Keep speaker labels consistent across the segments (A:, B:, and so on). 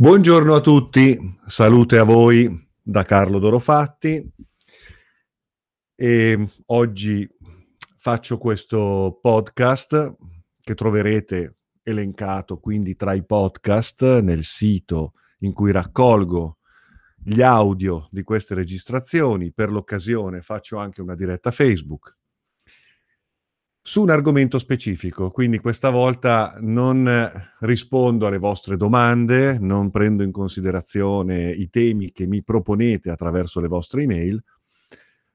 A: Buongiorno a tutti, salute a voi da Carlo Dorofatti e oggi faccio questo podcast che troverete elencato quindi tra i podcast nel sito in cui raccolgo gli audio di queste registrazioni. Per l'occasione faccio anche una diretta Facebook su un argomento specifico, quindi questa volta non rispondo alle vostre domande, non prendo in considerazione i temi che mi proponete attraverso le vostre email,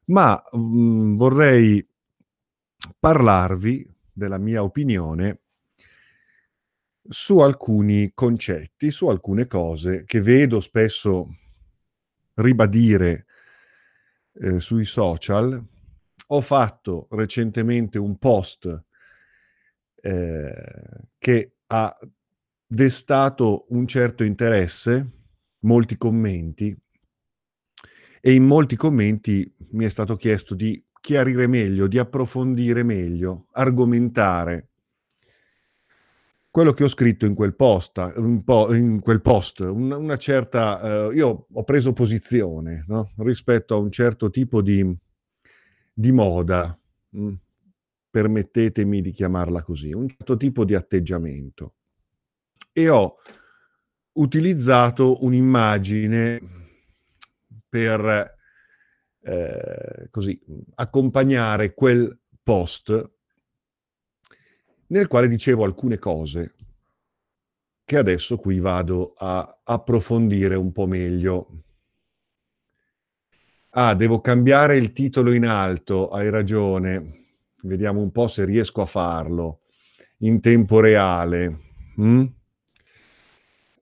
A: ma mh, mm, vorrei parlarvi della mia opinione su alcuni concetti, su alcune cose che vedo spesso ribadire eh, sui social ho fatto recentemente un post eh, che ha destato un certo interesse, molti commenti, e in molti commenti mi è stato chiesto di chiarire meglio, di approfondire meglio, argomentare quello che ho scritto in quel post, in quel post una certa, eh, io ho preso posizione no? rispetto a un certo tipo di di moda, mm, permettetemi di chiamarla così, un certo tipo di atteggiamento. E ho utilizzato un'immagine per eh, così accompagnare quel post nel quale dicevo alcune cose che adesso qui vado a approfondire un po' meglio. Ah, devo cambiare il titolo in alto, hai ragione. Vediamo un po' se riesco a farlo in tempo reale. Mm?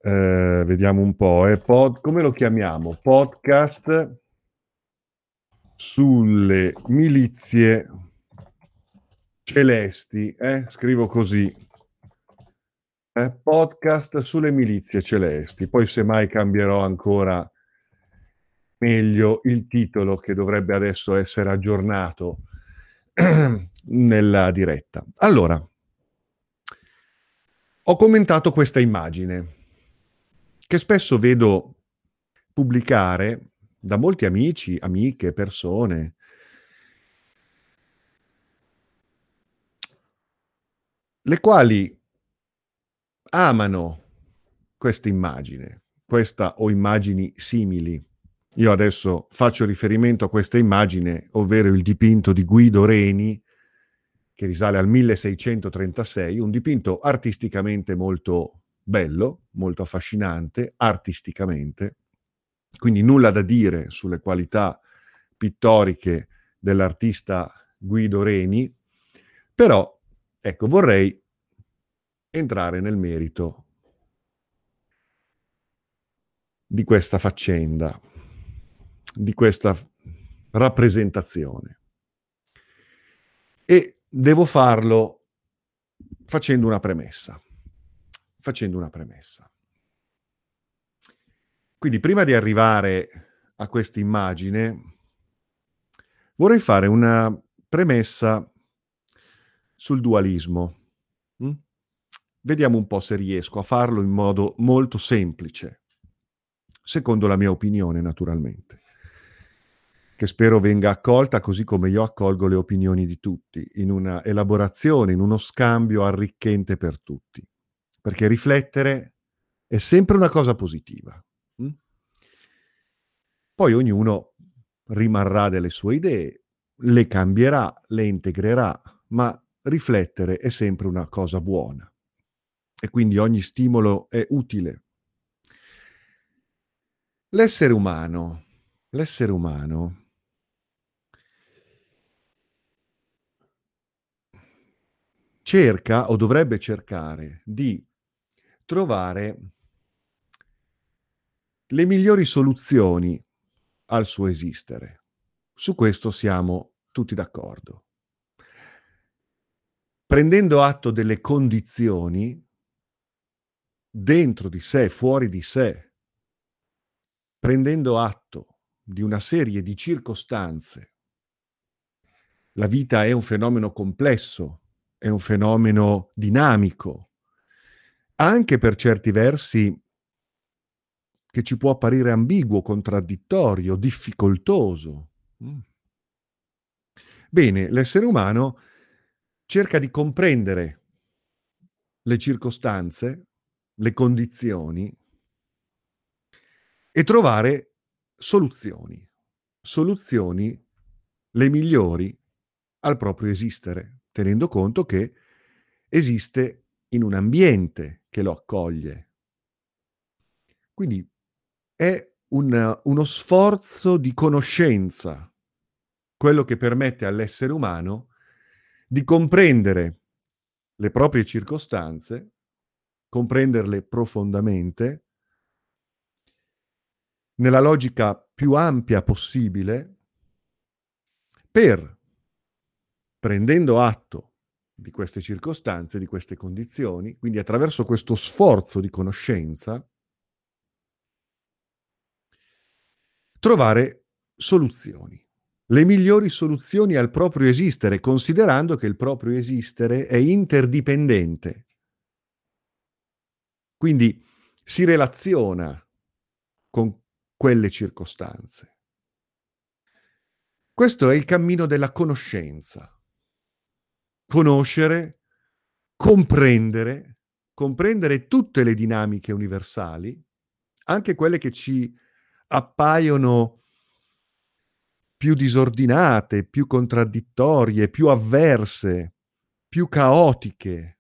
A: Eh, vediamo un po'. Eh. Pod, come lo chiamiamo? Podcast sulle milizie celesti. Eh? Scrivo così. Eh? Podcast sulle milizie celesti. Poi semmai cambierò ancora meglio il titolo che dovrebbe adesso essere aggiornato nella diretta. Allora, ho commentato questa immagine che spesso vedo pubblicare da molti amici, amiche, persone. le quali amano questa immagine, questa o immagini simili. Io adesso faccio riferimento a questa immagine, ovvero il dipinto di Guido Reni, che risale al 1636, un dipinto artisticamente molto bello, molto affascinante, artisticamente, quindi nulla da dire sulle qualità pittoriche dell'artista Guido Reni, però ecco, vorrei entrare nel merito di questa faccenda di questa rappresentazione. E devo farlo facendo una premessa. Facendo una premessa. Quindi prima di arrivare a questa immagine, vorrei fare una premessa sul dualismo. Mm? Vediamo un po' se riesco a farlo in modo molto semplice, secondo la mia opinione naturalmente che spero venga accolta così come io accolgo le opinioni di tutti, in una elaborazione, in uno scambio arricchente per tutti. Perché riflettere è sempre una cosa positiva. Hm? Poi ognuno rimarrà delle sue idee, le cambierà, le integrerà, ma riflettere è sempre una cosa buona. E quindi ogni stimolo è utile. L'essere umano, l'essere umano cerca o dovrebbe cercare di trovare le migliori soluzioni al suo esistere. Su questo siamo tutti d'accordo. Prendendo atto delle condizioni dentro di sé, fuori di sé, prendendo atto di una serie di circostanze. La vita è un fenomeno complesso, è un fenomeno dinamico, anche per certi versi che ci può apparire ambiguo, contraddittorio, difficoltoso. Mm. Bene, l'essere umano cerca di comprendere le circostanze, le condizioni e trovare soluzioni, soluzioni le migliori al proprio esistere, tenendo conto che esiste in un ambiente che lo accoglie. Quindi è un, uno sforzo di conoscenza, quello che permette all'essere umano di comprendere le proprie circostanze, comprenderle profondamente, nella logica più ampia possibile, per, prendendo atto di queste circostanze, di queste condizioni, quindi attraverso questo sforzo di conoscenza, trovare soluzioni le migliori soluzioni al proprio esistere, considerando che il proprio esistere è interdipendente. Quindi si relaziona con quelle circostanze. Questo è il cammino della conoscenza. Conoscere, comprendere, comprendere tutte le dinamiche universali, anche quelle che ci appaiono più disordinate, più contraddittorie, più avverse, più caotiche.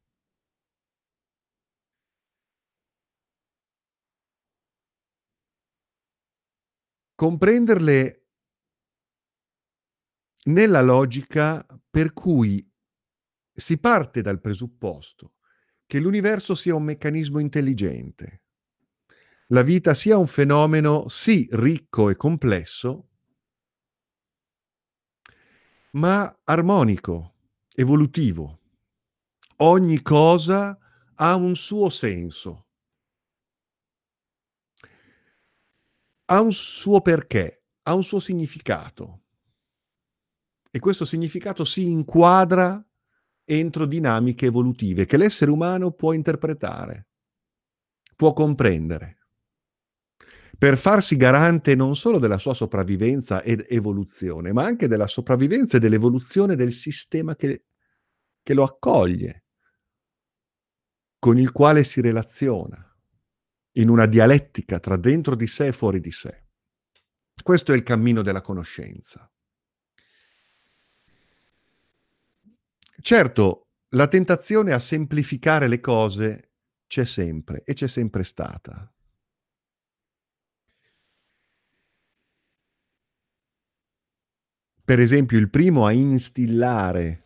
A: Comprenderle nella logica per cui si parte dal presupposto che l'universo sia un meccanismo intelligente, la vita sia un fenomeno sì ricco e complesso, ma armonico, evolutivo. Ogni cosa ha un suo senso, ha un suo perché, ha un suo significato. E questo significato si inquadra entro dinamiche evolutive che l'essere umano può interpretare, può comprendere per farsi garante non solo della sua sopravvivenza ed evoluzione, ma anche della sopravvivenza e dell'evoluzione del sistema che, che lo accoglie, con il quale si relaziona, in una dialettica tra dentro di sé e fuori di sé. Questo è il cammino della conoscenza. Certo, la tentazione a semplificare le cose c'è sempre e c'è sempre stata. per esempio il primo a instillare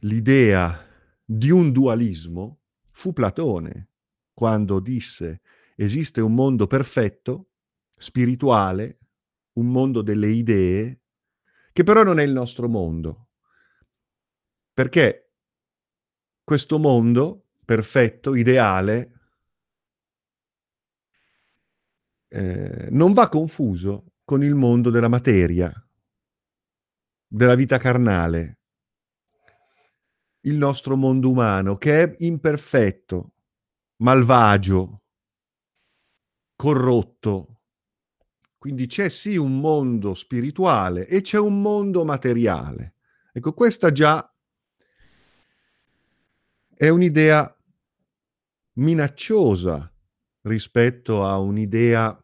A: l'idea di un dualismo fu Platone, quando disse esiste un mondo perfetto, spirituale, un mondo delle idee, che però non è il nostro mondo. Perché questo mondo perfetto, ideale, eh, non va confuso con il mondo della materia, della vita carnale, il nostro mondo umano, che è imperfetto, malvagio, corrotto. Quindi c'è sì un mondo spirituale e c'è un mondo materiale. Ecco, questa già è un'idea minacciosa rispetto a un'idea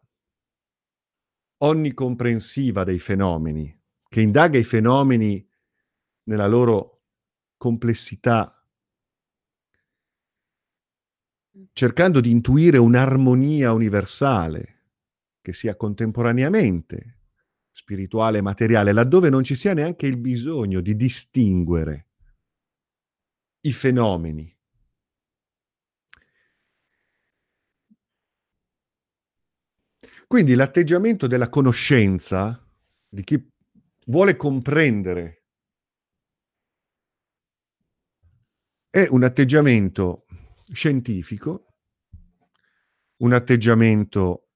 A: onnicomprensiva dei fenomeni che indaga i fenomeni nella loro complessità, cercando di intuire un'armonia universale che sia contemporaneamente spirituale e materiale, laddove non ci sia neanche il bisogno di distinguere i fenomeni. Quindi l'atteggiamento della conoscenza, di chi vuole comprendere. È un atteggiamento scientifico, un atteggiamento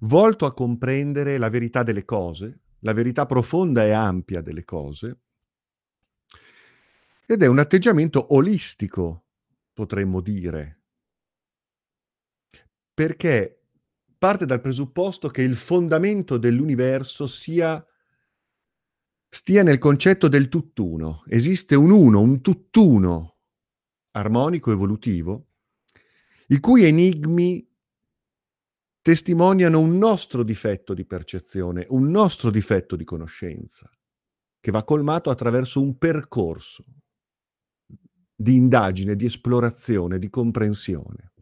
A: volto a comprendere la verità delle cose, la verità profonda e ampia delle cose, ed è un atteggiamento olistico, potremmo dire, perché parte dal presupposto che il fondamento dell'universo sia stia nel concetto del tutt'uno. Esiste un uno, un tutt'uno armonico evolutivo, i cui enigmi testimoniano un nostro difetto di percezione, un nostro difetto di conoscenza, che va colmato attraverso un percorso di indagine, di esplorazione, di comprensione.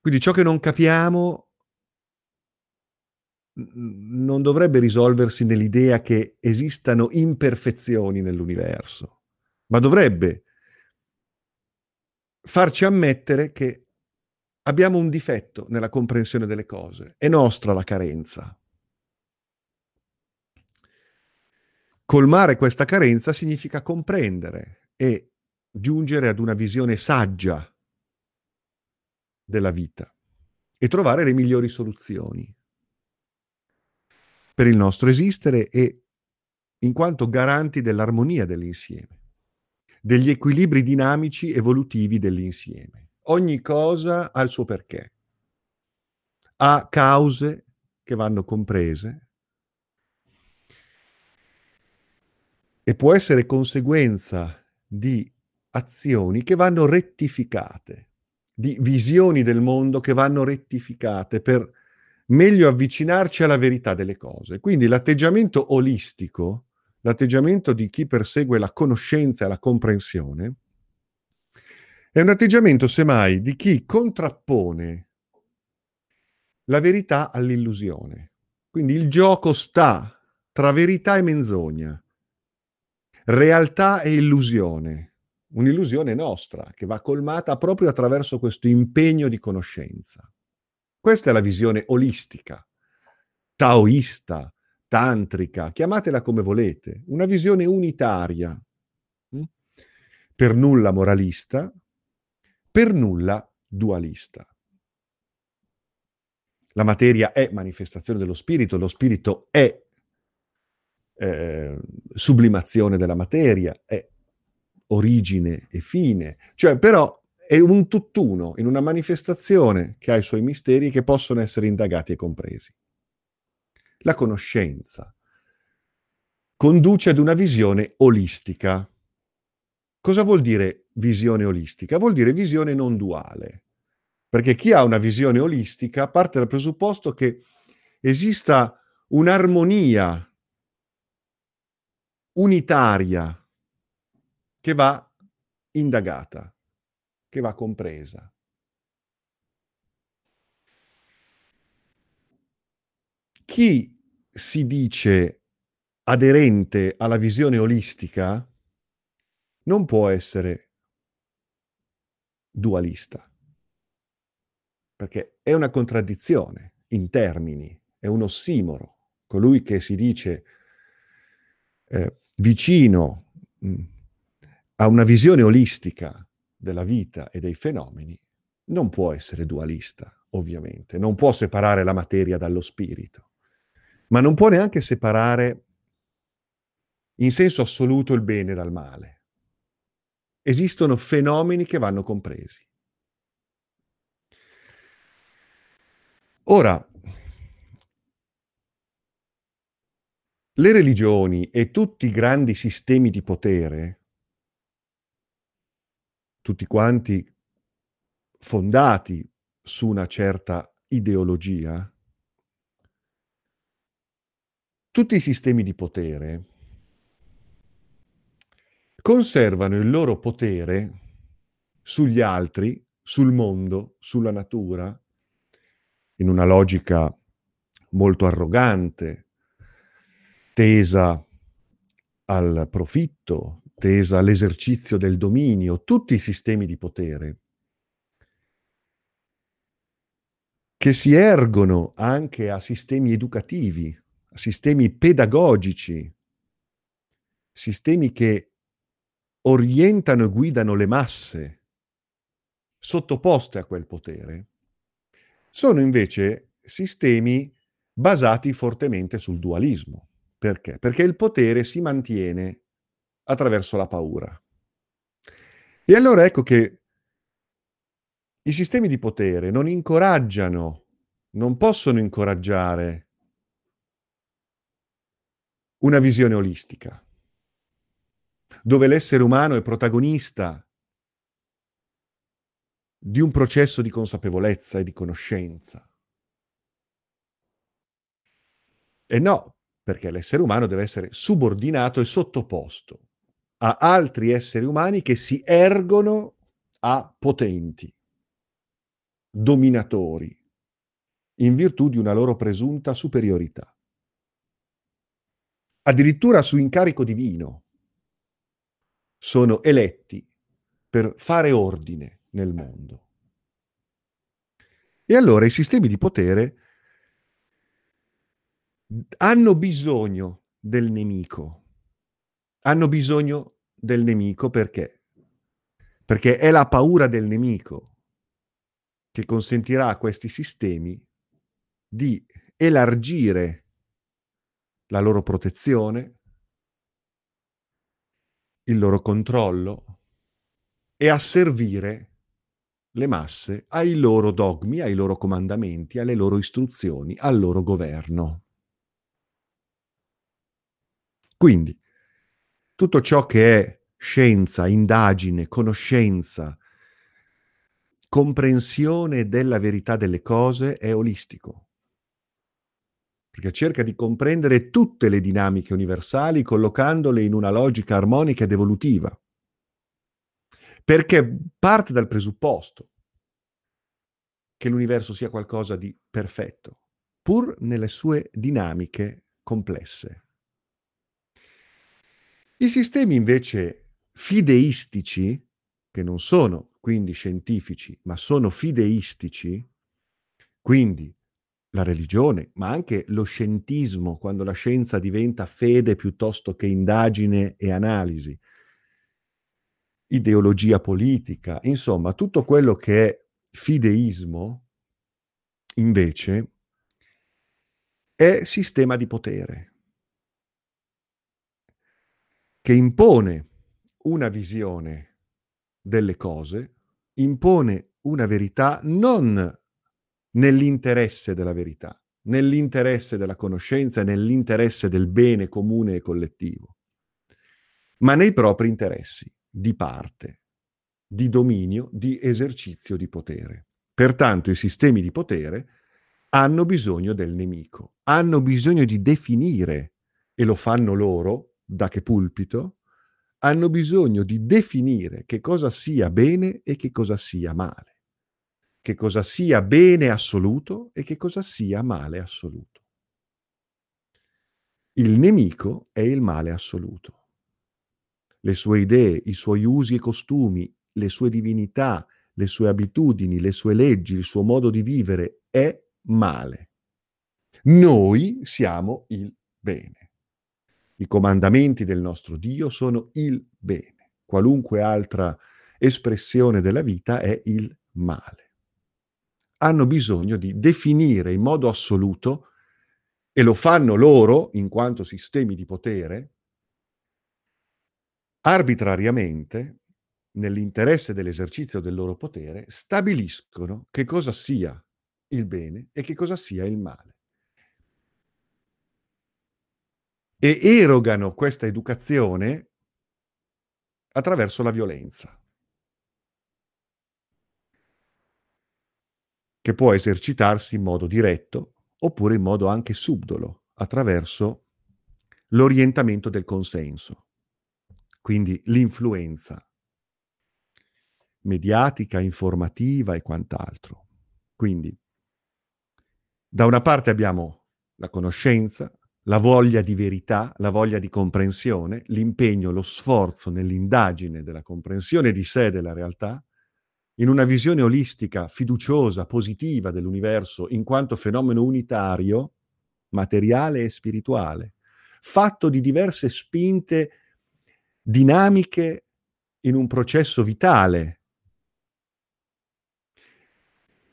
A: Quindi ciò che non capiamo non dovrebbe risolversi nell'idea che esistano imperfezioni nell'universo, ma dovrebbe farci ammettere che abbiamo un difetto nella comprensione delle cose, è nostra la carenza. Colmare questa carenza significa comprendere e giungere ad una visione saggia della vita e trovare le migliori soluzioni per il nostro esistere e in quanto garanti dell'armonia dell'insieme, degli equilibri dinamici evolutivi dell'insieme. Ogni cosa ha il suo perché, ha cause che vanno comprese e può essere conseguenza di azioni che vanno rettificate, di visioni del mondo che vanno rettificate per meglio avvicinarci alla verità delle cose. Quindi l'atteggiamento olistico, l'atteggiamento di chi persegue la conoscenza e la comprensione, è un atteggiamento semmai di chi contrappone la verità all'illusione. Quindi il gioco sta tra verità e menzogna, realtà e illusione, un'illusione nostra che va colmata proprio attraverso questo impegno di conoscenza. Questa è la visione olistica, taoista, tantrica, chiamatela come volete, una visione unitaria, hm? per nulla moralista, per nulla dualista. La materia è manifestazione dello spirito, lo spirito è eh, sublimazione della materia, è origine e fine, cioè però è un tutt'uno in una manifestazione che ha i suoi misteri che possono essere indagati e compresi. La conoscenza conduce ad una visione olistica. Cosa vuol dire visione olistica? Vuol dire visione non duale. Perché chi ha una visione olistica parte dal presupposto che esista un'armonia unitaria che va indagata che va compresa. Chi si dice aderente alla visione olistica non può essere dualista, perché è una contraddizione in termini, è un ossimoro. Colui che si dice eh, vicino mh, mm, a una visione olistica della vita e dei fenomeni, non può essere dualista, ovviamente, non può separare la materia dallo spirito, ma non può neanche separare in senso assoluto il bene dal male. Esistono fenomeni che vanno compresi. Ora, le religioni e tutti i grandi sistemi di potere tutti quanti fondati su una certa ideologia, tutti i sistemi di potere conservano il loro potere sugli altri, sul mondo, sulla natura, in una logica molto arrogante, tesa al profitto, tesa all'esercizio del dominio, tutti i sistemi di potere, che si ergono anche a sistemi educativi, a sistemi pedagogici, sistemi che orientano e guidano le masse sottoposte a quel potere, sono invece sistemi basati fortemente sul dualismo. Perché? Perché il potere si mantiene attraverso la paura. E allora ecco che I sistemi di potere non incoraggiano, non possono incoraggiare una visione olistica, dove l'essere umano è protagonista di un processo di consapevolezza e di conoscenza. E no, perché l'essere umano deve essere subordinato e sottoposto a altri esseri umani che si ergono a potenti, dominatori, in virtù di una loro presunta superiorità. Addirittura su incarico divino sono eletti per fare ordine nel mondo. E allora i sistemi di potere hanno bisogno del nemico. Hanno bisogno del nemico perché? Perché è la paura del nemico che consentirà a questi sistemi di elargire la loro protezione, il loro controllo e asservire le masse ai loro dogmi, ai loro comandamenti, alle loro istruzioni, al loro governo. Quindi, tutto ciò che è scienza, indagine, conoscenza, comprensione della verità delle cose è olistico, perché cerca di comprendere tutte le dinamiche universali collocandole in una logica armonica ed evolutiva, perché parte dal presupposto che l'universo sia qualcosa di perfetto, pur nelle sue dinamiche complesse. I sistemi invece fideistici, che non sono quindi scientifici, ma sono fideistici, quindi la religione, ma anche lo scientismo, quando la scienza diventa fede piuttosto che indagine e analisi, ideologia politica, insomma, tutto quello che è fideismo, invece, è sistema di potere che impone una visione delle cose, impone una verità non nell'interesse della verità, nell'interesse della conoscenza nell'interesse del bene comune e collettivo, ma nei propri interessi di parte, di dominio, di esercizio di potere. Pertanto i sistemi di potere hanno bisogno del nemico, hanno bisogno di definire, e lo fanno loro, da che pulpito, hanno bisogno di definire che cosa sia bene e che cosa sia male, che cosa sia bene assoluto e che cosa sia male assoluto. Il nemico è il male assoluto. Le sue idee, i suoi usi e costumi, le sue divinità, le sue abitudini, le sue leggi, il suo modo di vivere è male. Noi siamo il bene. I comandamenti del nostro Dio sono il bene. Qualunque altra espressione della vita è il male. Hanno bisogno di definire in modo assoluto, e lo fanno loro in quanto sistemi di potere, arbitrariamente, nell'interesse dell'esercizio del loro potere, stabiliscono che cosa sia il bene e che cosa sia il male. E erogano questa educazione attraverso la violenza, che può esercitarsi in modo diretto oppure in modo anche subdolo, attraverso l'orientamento del consenso, quindi l'influenza mediatica, informativa e quant'altro. Quindi, da una parte abbiamo la conoscenza, la voglia di verità, la voglia di comprensione, l'impegno, lo sforzo nell'indagine della comprensione di sé della realtà, in una visione olistica, fiduciosa, positiva dell'universo in quanto fenomeno unitario, materiale e spirituale, fatto di diverse spinte dinamiche in un processo vitale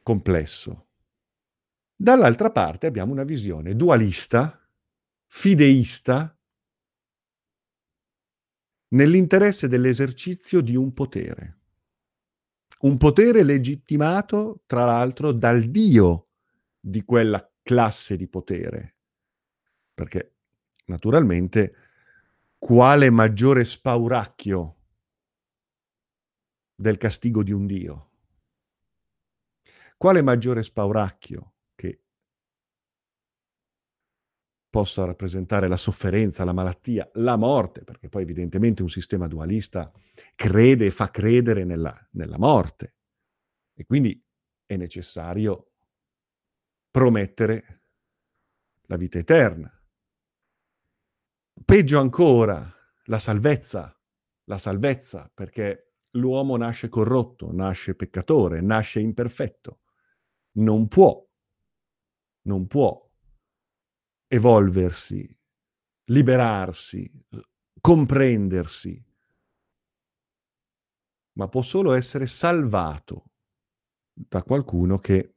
A: complesso. Dall'altra parte abbiamo una visione dualista, fideista nell'interesse dell'esercizio di un potere. Un potere legittimato, tra l'altro, dal Dio di quella classe di potere. Perché, naturalmente, quale maggiore spauracchio del castigo di un Dio? Quale maggiore spauracchio che possa rappresentare la sofferenza, la malattia, la morte, perché poi evidentemente un sistema dualista crede e fa credere nella, nella morte e quindi è necessario promettere la vita eterna. Peggio ancora, la salvezza, la salvezza, perché l'uomo nasce corrotto, nasce peccatore, nasce imperfetto, non può, non può evolversi, liberarsi, comprendersi, ma può solo essere salvato da qualcuno che,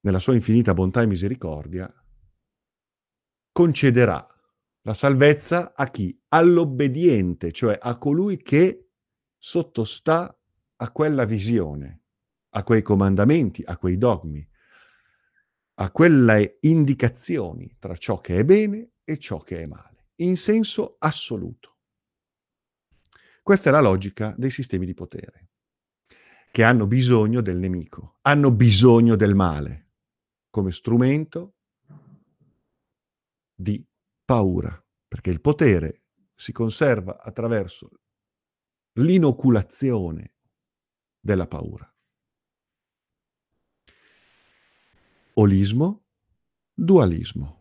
A: nella sua infinita bontà e misericordia, concederà la salvezza a chi? All'obbediente, cioè a colui che sottostà a quella visione, a quei comandamenti, a quei dogmi, a quelle indicazioni tra ciò che è bene e ciò che è male, in senso assoluto. Questa è la logica dei sistemi di potere, che hanno bisogno del nemico, hanno bisogno del male come strumento di paura, perché il potere si conserva attraverso l'inoculazione della paura. Olismo, dualismo.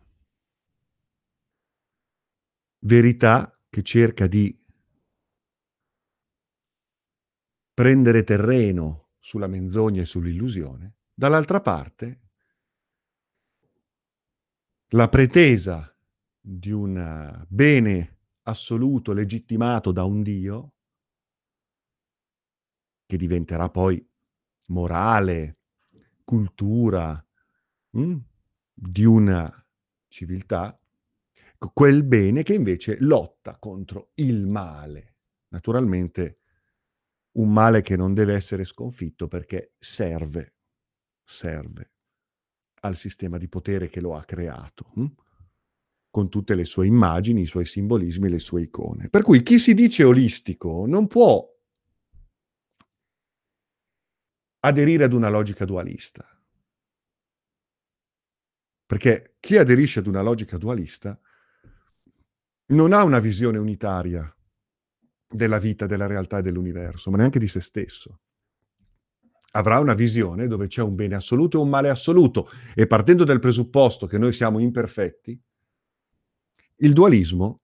A: Verità che cerca di prendere terreno sulla menzogna e sull'illusione, dall'altra parte la pretesa di un bene assoluto legittimato da un Dio, che diventerà poi morale, cultura, mh, mm, di una civiltà, quel bene che invece lotta contro il male. Naturalmente un male che non deve essere sconfitto perché serve, serve al sistema di potere che lo ha creato. Mh? con tutte le sue immagini, i suoi simbolismi le sue icone. Per cui chi si dice olistico non può aderire ad una logica dualista. Perché chi aderisce ad una logica dualista non ha una visione unitaria della vita, della realtà e dell'universo, ma neanche di se stesso. Avrà una visione dove c'è un bene assoluto e un male assoluto e partendo dal presupposto che noi siamo imperfetti, il dualismo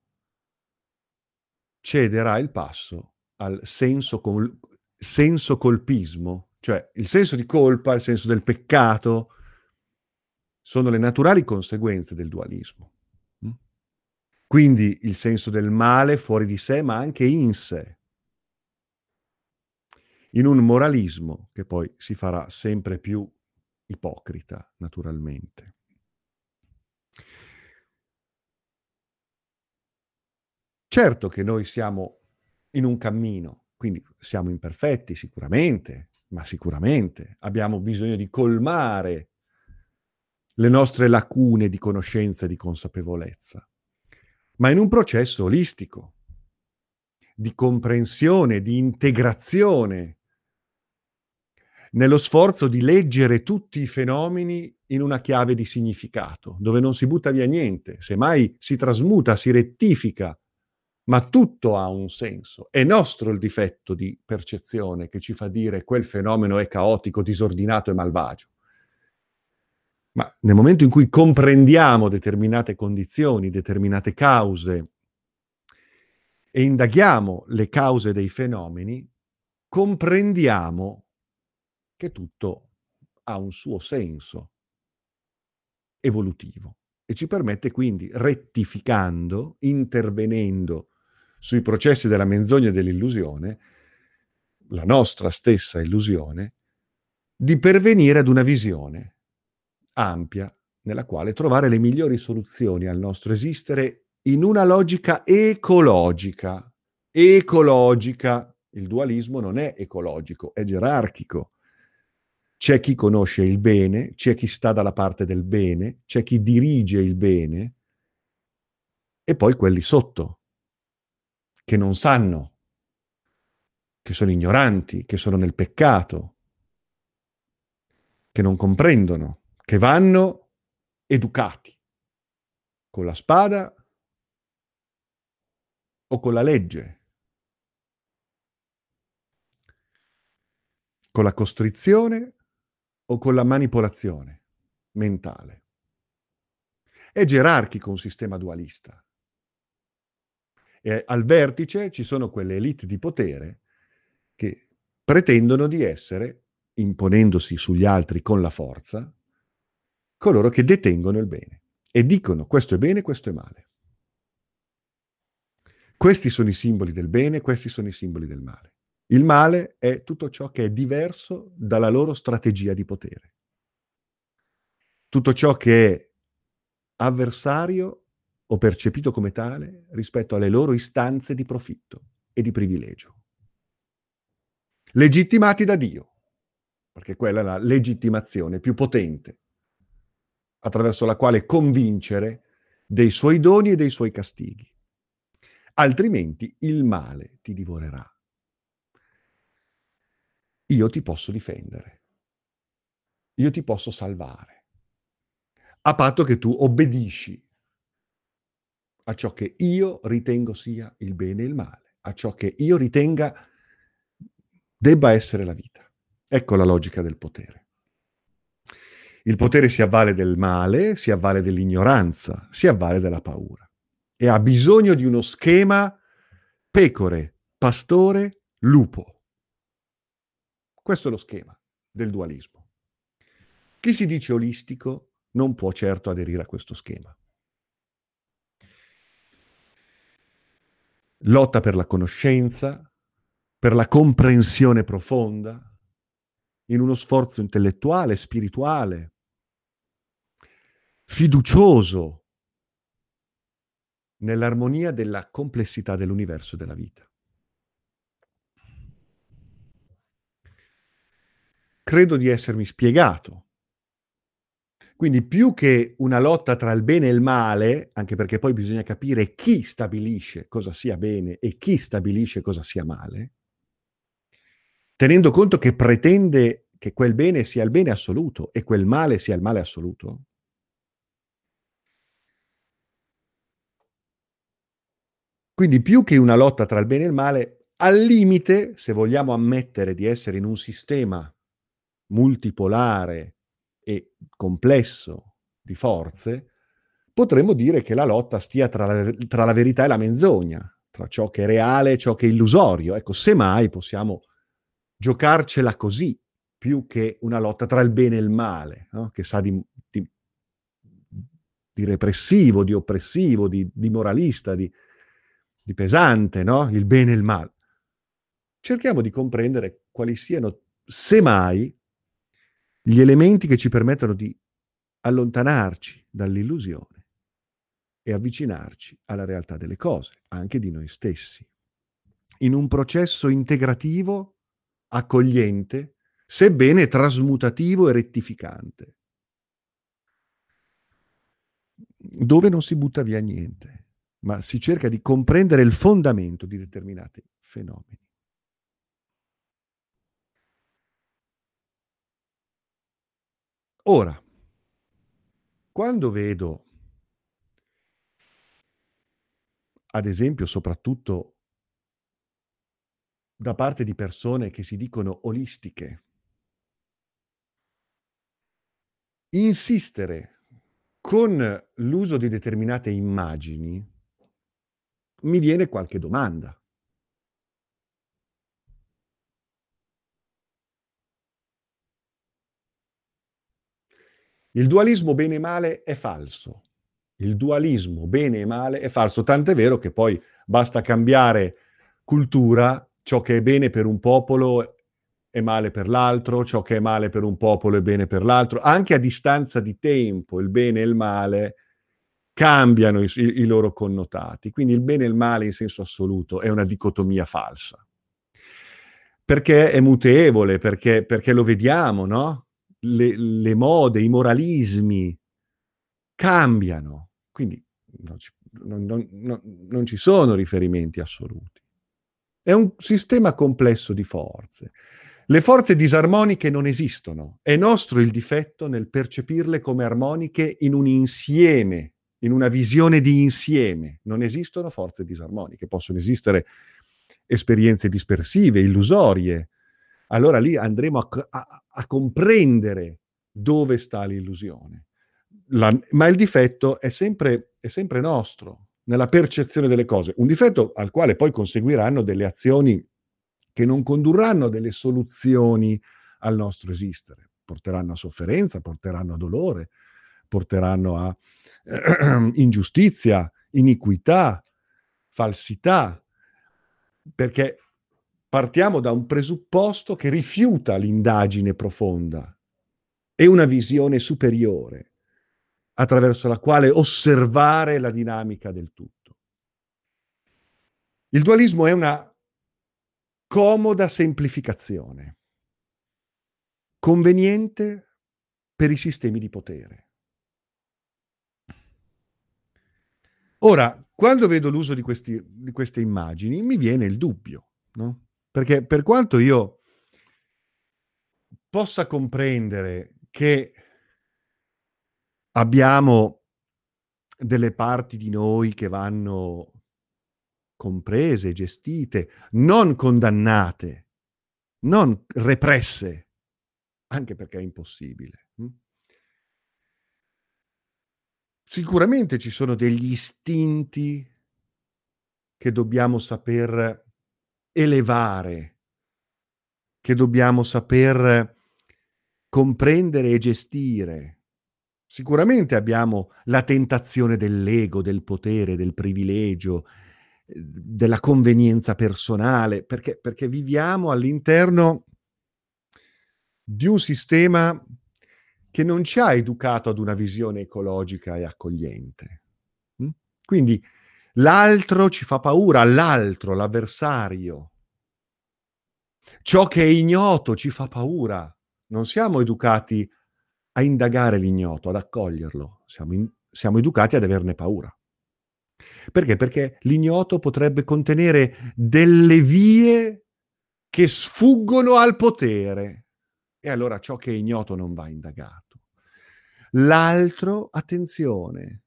A: cederà il passo al senso, col- senso colpismo, cioè il senso di colpa, il senso del peccato, sono le naturali conseguenze del dualismo. Mm? Quindi il senso del male fuori di sé, ma anche in sé. In un moralismo che poi si farà sempre più ipocrita, naturalmente. Certo che noi siamo in un cammino, quindi siamo imperfetti sicuramente, ma sicuramente abbiamo bisogno di colmare le nostre lacune di conoscenza e di consapevolezza, ma in un processo olistico, di comprensione, di integrazione, nello sforzo di leggere tutti i fenomeni in una chiave di significato, dove non si butta via niente, semmai si trasmuta, si rettifica ma tutto ha un senso. È nostro il difetto di percezione che ci fa dire quel fenomeno è caotico, disordinato e malvagio. Ma nel momento in cui comprendiamo determinate condizioni, determinate cause e indaghiamo le cause dei fenomeni, comprendiamo che tutto ha un suo senso evolutivo e ci permette quindi, rettificando, intervenendo sui processi della menzogna e dell'illusione, la nostra stessa illusione, di pervenire ad una visione ampia nella quale trovare le migliori soluzioni al nostro esistere in una logica ecologica, ecologica, Il dualismo non è ecologico, è gerarchico. C'è chi conosce il bene, c'è chi sta dalla parte del bene, c'è chi dirige il bene e poi quelli sotto, che non sanno, che sono ignoranti, che sono nel peccato, che non comprendono, che vanno educati con la spada o con la legge, con la costrizione o con la manipolazione mentale. È gerarchico un sistema dualista. E al vertice ci sono quelle elite di potere che pretendono di essere, imponendosi sugli altri con la forza, coloro che detengono il bene e dicono questo è bene, questo è male. Questi sono i simboli del bene, questi sono i simboli del male. Il male è tutto ciò che è diverso dalla loro strategia di potere. Tutto ciò che è avversario o percepito come tale rispetto alle loro istanze di profitto e di privilegio. Legittimati da Dio, perché quella è la legittimazione più potente, attraverso la quale convincere dei suoi doni e dei suoi castighi. Altrimenti il male ti divorerà io ti posso difendere, io ti posso salvare, a patto che tu obbedisci a ciò che io ritengo sia il bene e il male, a ciò che io ritenga debba essere la vita. Ecco la logica del potere. Il potere si avvale del male, si avvale dell'ignoranza, si avvale della paura e ha bisogno di uno schema pecore, pastore, lupo. Questo è lo schema del dualismo. Chi si dice olistico non può certo aderire a questo schema. Lotta per la conoscenza, per la comprensione profonda, in uno sforzo intellettuale, spirituale, fiducioso nell'armonia della complessità dell'universo della vita. credo di essermi spiegato. Quindi più che una lotta tra il bene e il male, anche perché poi bisogna capire chi stabilisce cosa sia bene e chi stabilisce cosa sia male, tenendo conto che pretende che quel bene sia il bene assoluto e quel male sia il male assoluto, Quindi più che una lotta tra il bene e il male, al limite, se vogliamo ammettere di essere in un sistema multipolare e complesso di forze, potremmo dire che la lotta stia tra la, tra la, verità e la menzogna, tra ciò che è reale e ciò che è illusorio. Ecco, semmai possiamo giocarcela così, più che una lotta tra il bene e il male, no? che sa di, di, di, repressivo, di oppressivo, di, di moralista, di, pesante, no? il bene e il male. Cerchiamo di comprendere quali siano, semmai, gli elementi che ci permettono di allontanarci dall'illusione e avvicinarci alla realtà delle cose, anche di noi stessi, in un processo integrativo, accogliente, sebbene trasmutativo e rettificante, dove non si butta via niente, ma si cerca di comprendere il fondamento di determinati fenomeni. Ora, quando vedo, ad esempio, soprattutto da parte di persone che si dicono olistiche, insistere con l'uso di determinate immagini, mi viene qualche domanda. Il dualismo bene e male è falso. Il dualismo bene e male è falso, tant'è vero che poi basta cambiare cultura, ciò che è bene per un popolo è male per l'altro, ciò che è male per un popolo è bene per l'altro, anche a distanza di tempo il bene e il male cambiano i, i, loro connotati, quindi il bene e il male in senso assoluto è una dicotomia falsa. perché è mutevole, perché, perché lo vediamo, no? Le, le, mode, i moralismi cambiano, quindi non ci, non, non, non ci sono riferimenti assoluti. È un sistema complesso di forze. Le forze disarmoniche non esistono. È nostro il difetto nel percepirle come armoniche in un insieme, in una visione di insieme. Non esistono forze disarmoniche, possono esistere esperienze dispersive, illusorie. Allora lì andremo a, a, a comprendere dove sta l'illusione. La, ma il difetto è sempre, è sempre nostro, nella percezione delle cose. Un difetto al quale poi conseguiranno delle azioni che non condurranno delle soluzioni al nostro esistere. Porteranno a sofferenza, porteranno a dolore, porteranno a ingiustizia, iniquità, falsità, perché partiamo da un presupposto che rifiuta l'indagine profonda e una visione superiore attraverso la quale osservare la dinamica del tutto. Il dualismo è una comoda semplificazione, conveniente per i sistemi di potere. Ora, quando vedo l'uso di, questi, di queste immagini, mi viene il dubbio, no? Perché per quanto io possa comprendere che abbiamo delle parti di noi che vanno comprese, gestite, non condannate, non represse, anche perché è impossibile. Sicuramente ci sono degli istinti che dobbiamo saper elevare, che dobbiamo saper comprendere e gestire. Sicuramente abbiamo la tentazione dell'ego, del potere, del privilegio, della convenienza personale, perché, perché viviamo all'interno di un sistema che non ci ha educato ad una visione ecologica e accogliente. Mm? Quindi l'altro ci fa paura, l'altro, l'avversario. Ciò che è ignoto ci fa paura. Non siamo educati a indagare l'ignoto, ad accoglierlo. Siamo, in, siamo educati ad averne paura. Perché? Perché l'ignoto potrebbe contenere delle vie che sfuggono al potere. E allora ciò che è ignoto non va indagato. L'altro, attenzione,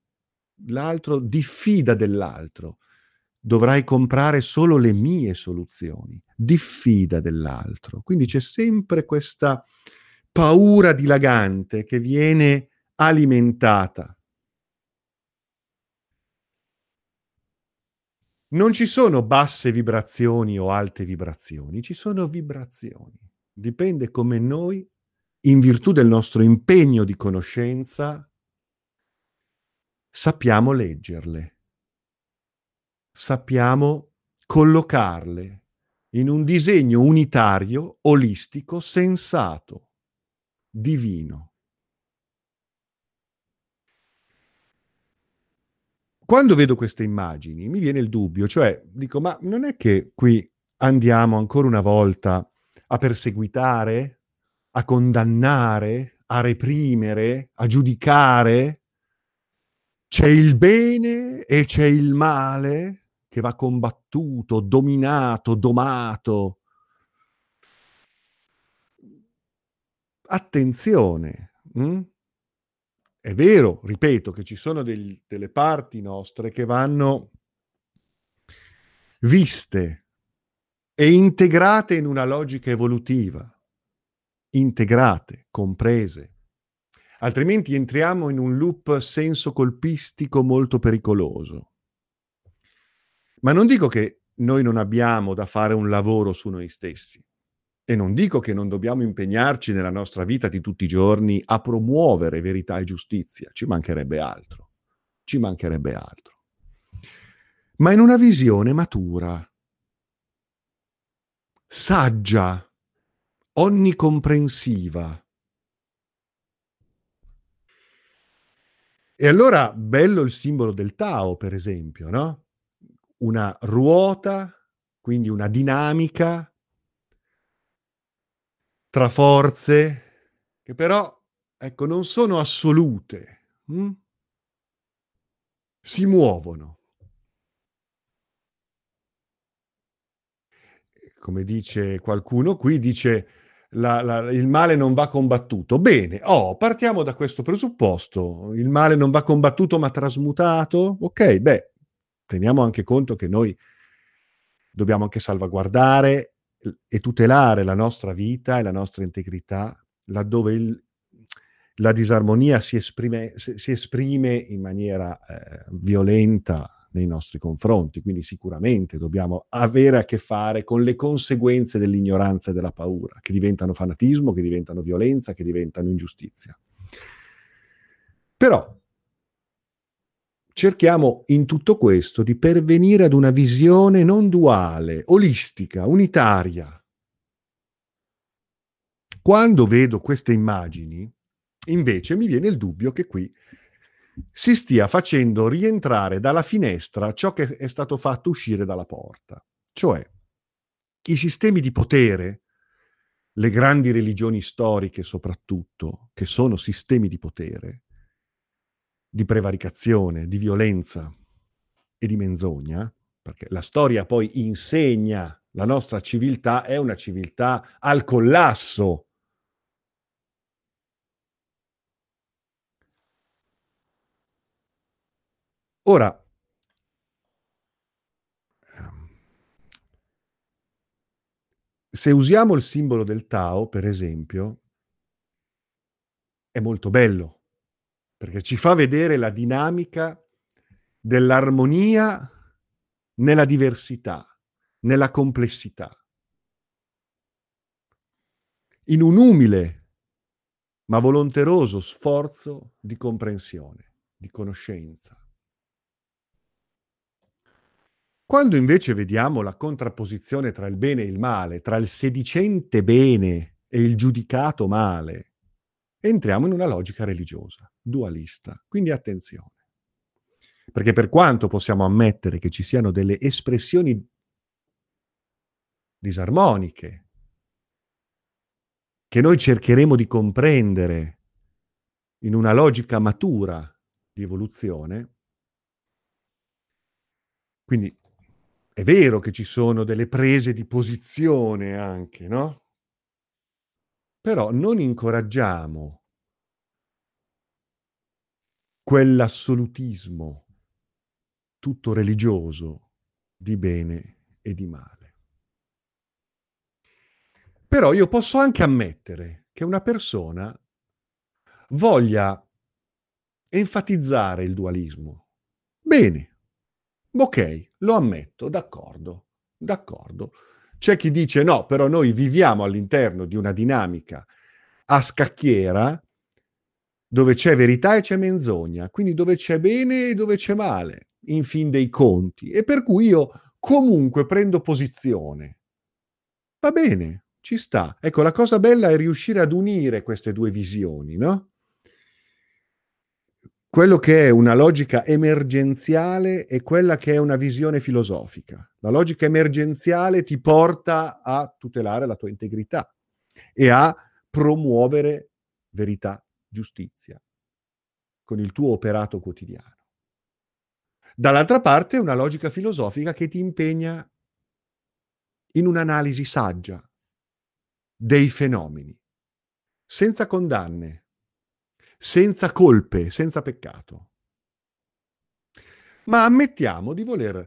A: l'altro diffida dell'altro. Dovrai comprare solo le mie soluzioni. Diffida dell'altro. Quindi c'è sempre questa paura dilagante che viene alimentata Non ci sono basse vibrazioni o alte vibrazioni, ci sono vibrazioni. Dipende come noi, in virtù del nostro impegno di conoscenza, sappiamo leggerle, sappiamo collocarle in un disegno unitario, olistico, sensato, divino. quando vedo queste immagini mi viene il dubbio, cioè dico, ma non è che qui andiamo ancora una volta a perseguitare, a condannare, a reprimere, a giudicare? C'è il bene e c'è il male che va combattuto, dominato, domato. Attenzione. Hm? È vero, ripeto, che ci sono del, delle parti nostre che vanno viste e integrate in una logica evolutiva, integrate, comprese. Altrimenti entriamo in un loop senso colpistico molto pericoloso. Ma non dico che noi non abbiamo da fare un lavoro su noi stessi. E non dico che non dobbiamo impegnarci nella nostra vita di tutti i giorni a promuovere verità e giustizia, ci mancherebbe altro, ci mancherebbe altro. Ma in una visione matura, saggia, onnicomprensiva. E allora bello il simbolo del Tao, per esempio, no? Una ruota, quindi una dinamica tra forze che però, ecco, non sono assolute, hm? si muovono. Come dice qualcuno qui, dice la, la, il male non va combattuto. Bene, oh, partiamo da questo presupposto. Il male non va combattuto ma trasmutato? Ok, beh, teniamo anche conto che noi dobbiamo anche salvaguardare e tutelare la nostra vita e la nostra integrità laddove il, la disarmonia si esprime, si esprime in maniera eh, violenta nei nostri confronti, quindi sicuramente dobbiamo avere a che fare con le conseguenze dell'ignoranza e della paura, che diventano fanatismo, che diventano violenza, che diventano ingiustizia. Però cerchiamo in tutto questo di pervenire ad una visione non duale, olistica, unitaria. Quando vedo queste immagini, invece mi viene il dubbio che qui si stia facendo rientrare dalla finestra ciò che è stato fatto uscire dalla porta. Cioè, i sistemi di potere, le grandi religioni storiche soprattutto, che sono sistemi di potere, di prevaricazione, di violenza e di menzogna, perché la storia poi insegna la nostra civiltà è una civiltà al collasso. Ora, ehm, se usiamo il simbolo del Tao, per esempio, è molto bello perché ci fa vedere la dinamica dell'armonia nella diversità, nella complessità. In un umile ma volonteroso sforzo di comprensione, di conoscenza. Quando invece vediamo la contrapposizione tra il bene e il male, tra il sedicente bene e il giudicato male, entriamo in una logica religiosa, dualista. Quindi attenzione. Perché per quanto possiamo ammettere che ci siano delle espressioni disarmoniche, che noi cercheremo di comprendere in una logica matura di evoluzione, quindi è vero che ci sono delle prese di posizione anche, no? Però non incoraggiamo quell'assolutismo tutto religioso di bene e di male. Però io posso anche ammettere che una persona voglia enfatizzare il dualismo. Bene, ok, lo ammetto, d'accordo, d'accordo. C'è chi dice no, però noi viviamo all'interno di una dinamica a scacchiera dove c'è verità e c'è menzogna, quindi dove c'è bene e dove c'è male, in fin dei conti. E per cui io comunque prendo posizione. Va bene, ci sta. Ecco, la cosa bella è riuscire ad unire queste due visioni, no? Quello che è una logica emergenziale e quella che è una visione filosofica. La logica emergenziale ti porta a tutelare la tua integrità e a promuovere verità, giustizia con il tuo operato quotidiano. Dall'altra parte una logica filosofica che ti impegna in un'analisi saggia dei fenomeni, senza condanne, senza colpe, senza peccato. Ma ammettiamo di voler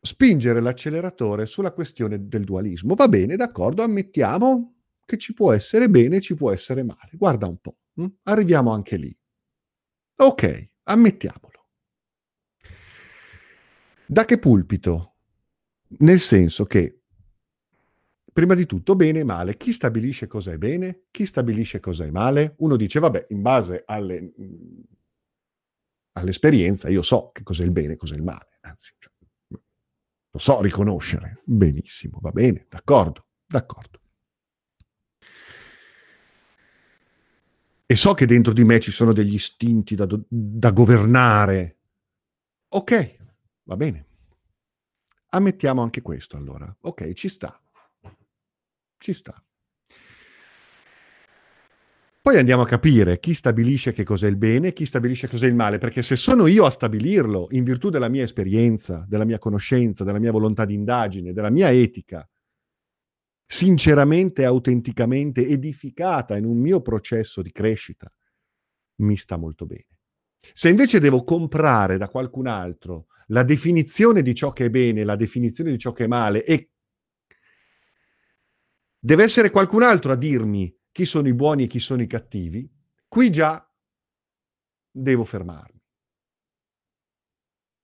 A: spingere l'acceleratore sulla questione del dualismo. Va bene, d'accordo, ammettiamo che ci può essere bene, ci può essere male. Guarda un po', hm? arriviamo anche lì. Ok, ammettiamolo. Da che pulpito? Nel senso che prima di tutto bene e male. Chi stabilisce cosa è bene? Chi stabilisce cosa è male? Uno dice, vabbè, in base alle, all'esperienza io so che cos'è il bene e cos'è il male. Anzi, cioè, lo so riconoscere. Benissimo, va bene, d'accordo, d'accordo. E so che dentro di me ci sono degli istinti da, da governare. Ok, va bene. Ammettiamo anche questo allora. Ok, ci sta ci sta. Poi andiamo a capire chi stabilisce che cos'è il bene e chi stabilisce cos'è il male, perché se sono io a stabilirlo in virtù della mia esperienza, della mia conoscenza, della mia volontà di indagine, della mia etica, sinceramente autenticamente edificata in un mio processo di crescita, mi sta molto bene. Se invece devo comprare da qualcun altro la definizione di ciò che è bene, la definizione di ciò che è male e deve essere qualcun altro a dirmi chi sono i buoni e chi sono i cattivi, qui già devo fermarmi.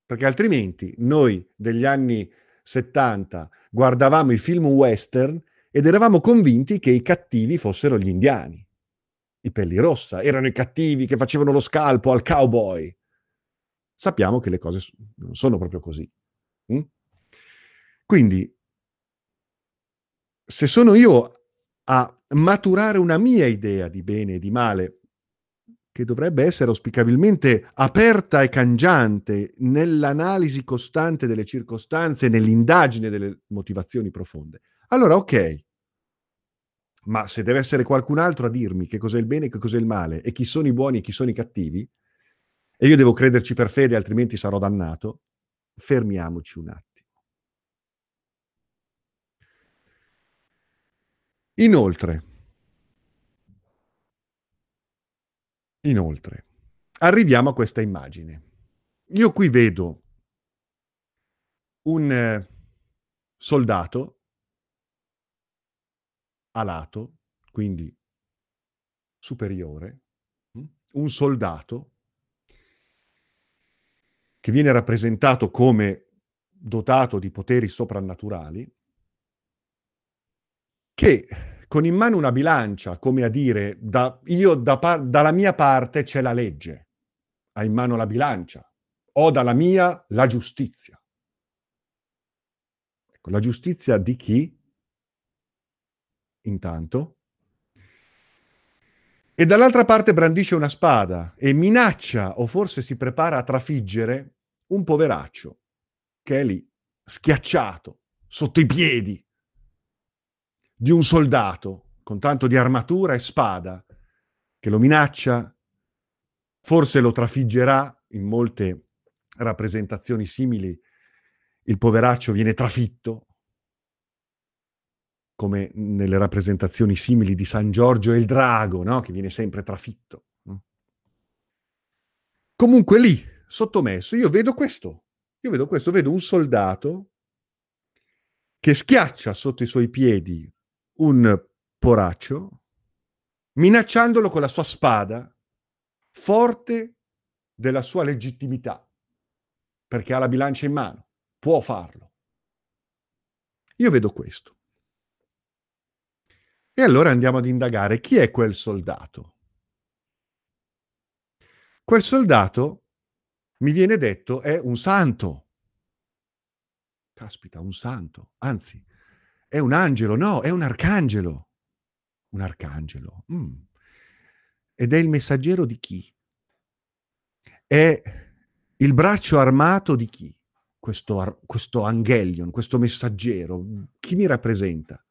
A: Perché altrimenti noi degli anni 70 guardavamo i film western ed eravamo convinti che i cattivi fossero gli indiani i pelli rossa, erano i cattivi che facevano lo scalpo al cowboy. Sappiamo che le cose non sono proprio così. Mm? Quindi, se sono io a maturare una mia idea di bene e di male, che dovrebbe essere auspicabilmente aperta e cangiante nell'analisi costante delle circostanze, nell'indagine delle motivazioni profonde, allora ok, ma se deve essere qualcun altro a dirmi che cos'è il bene e che cos'è il male e chi sono i buoni e chi sono i cattivi, e io devo crederci per fede, altrimenti sarò dannato, fermiamoci un attimo. Inoltre, inoltre, arriviamo a questa immagine. Io qui vedo un eh, soldato alato, quindi superiore, mm, un soldato che viene rappresentato come dotato di poteri soprannaturali, che con in mano una bilancia, come a dire, da, io da par- dalla mia parte c'è la legge, ha in mano la bilancia, ho dalla mia la giustizia. Ecco, la giustizia di chi? intanto, e dall'altra parte brandisce una spada e minaccia o forse si prepara a trafiggere un poveraccio che è lì, schiacciato, sotto i piedi di un soldato con tanto di armatura e spada che lo minaccia, forse lo trafiggerà in molte rappresentazioni simili. Il poveraccio viene trafitto, come nelle rappresentazioni simili di San Giorgio e il drago, no? che viene sempre trafitto. Comunque lì, sottomesso, io vedo questo, io vedo questo, vedo un soldato che schiaccia sotto i suoi piedi un poraccio, minacciandolo con la sua spada, forte della sua legittimità, perché ha la bilancia in mano, può farlo. Io vedo questo. E allora andiamo ad indagare chi è quel soldato. Quel soldato, mi viene detto, è un santo. Caspita, un santo. Anzi, è un angelo, no, è un arcangelo. Un arcangelo. Mm. Ed è il messaggero di chi? È il braccio armato di chi? Questo, questo angelion, questo messaggero. Chi mi rappresenta?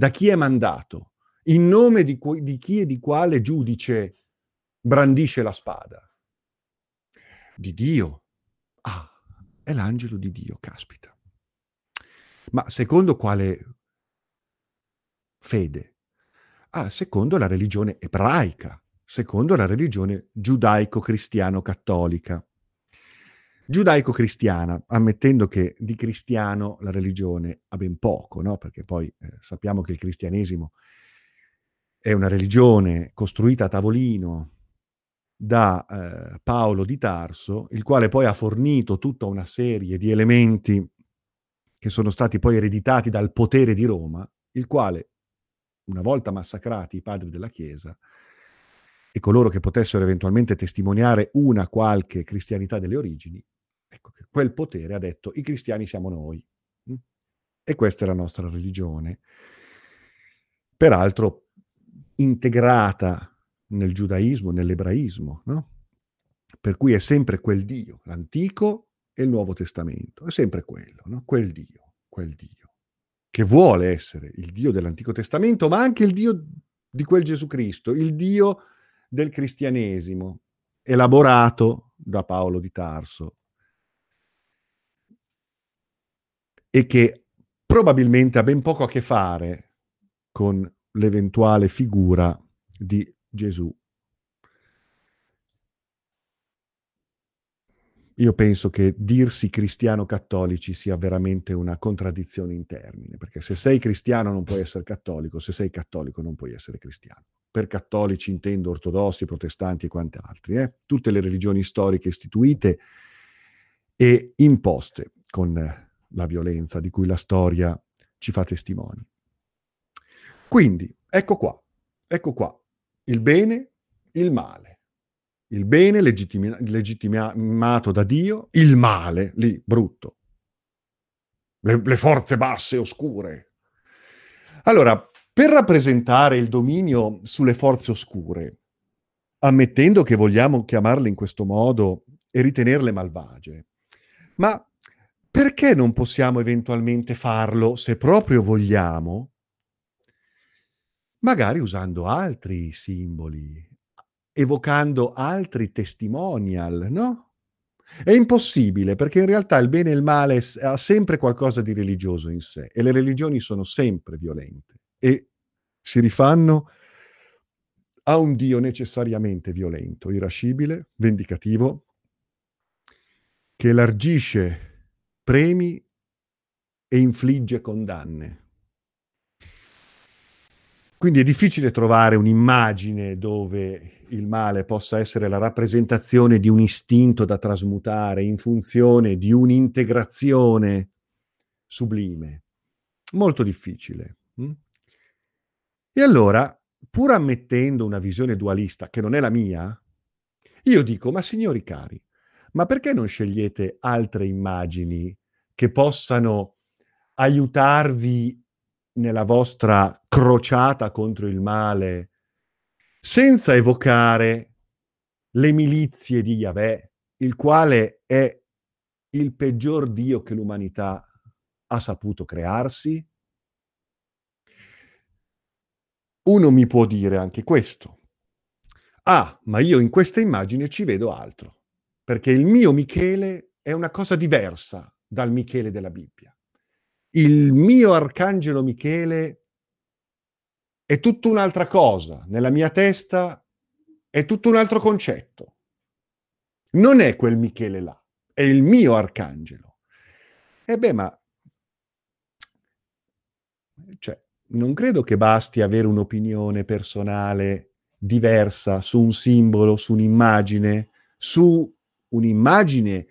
A: da chi è mandato, in nome di, cu- di chi e di quale giudice brandisce la spada. Di Dio. Ah, è l'angelo di Dio, caspita. Ma secondo quale fede? Ah, secondo la religione ebraica, secondo la religione giudaico-cristiano-cattolica giudaico-cristiana, ammettendo che di cristiano la religione ha ben poco, no? perché poi eh, sappiamo che il cristianesimo è una religione costruita a tavolino da eh, Paolo di Tarso, il quale poi ha fornito tutta una serie di elementi che sono stati poi ereditati dal potere di Roma, il quale, una volta massacrati i padri della Chiesa, e coloro che potessero eventualmente testimoniare una qualche cristianità delle origini, Ecco che quel potere ha detto i cristiani siamo noi. Mm? E questa è la nostra religione. Peraltro integrata nel giudaismo, nell'ebraismo, no? Per cui è sempre quel Dio, l'Antico e il Nuovo Testamento, è sempre quello, no? Quel Dio, quel Dio, che vuole essere il Dio dell'Antico Testamento, ma anche il Dio di quel Gesù Cristo, il Dio del cristianesimo, elaborato da Paolo di Tarso e che probabilmente ha ben poco a che fare con l'eventuale figura di Gesù. Io penso che dirsi cristiano cattolici sia veramente una contraddizione in termini, perché se sei cristiano non puoi essere cattolico, se sei cattolico non puoi essere cristiano. Per cattolici intendo ortodossi, protestanti e quanti altri, eh? tutte le religioni storiche istituite e imposte con la violenza di cui la storia ci fa testimoni. Quindi, ecco qua, ecco qua, il bene, il male il bene legittimi- legittimato da Dio, il male, lì, brutto. Le, le forze basse, oscure. Allora, per rappresentare il dominio sulle forze oscure, ammettendo che vogliamo chiamarle in questo modo e ritenerle malvagie, ma perché non possiamo eventualmente farlo, se proprio vogliamo, magari usando altri simboli, evocando altri testimonial, no? È impossibile perché in realtà il bene e il male ha sempre qualcosa di religioso in sé e le religioni sono sempre violente e si rifanno a un Dio necessariamente violento, irascibile, vendicativo, che elargisce premi e infligge condanne. Quindi è difficile trovare un'immagine dove il male possa essere la rappresentazione di un istinto da trasmutare in funzione di un'integrazione sublime. Molto difficile. Hm? E allora, pur ammettendo una visione dualista che non è la mia, io dico, ma signori cari, ma perché non scegliete altre immagini che possano aiutarvi nella vostra crociata contro il male senza evocare le milizie di Yahweh, il quale è il peggior Dio che l'umanità ha saputo crearsi? Uno mi può dire anche questo. Ah, ma io in questa immagine ci vedo altro, perché il mio Michele è una cosa diversa dal Michele della Bibbia. Il mio arcangelo Michele è tutta un'altra cosa. Nella mia testa è tutto un altro concetto. Non è quel Michele là, è il mio arcangelo. E beh, ma cioè, non credo che basti avere un'opinione personale diversa su un simbolo, su un'immagine, su un'immagine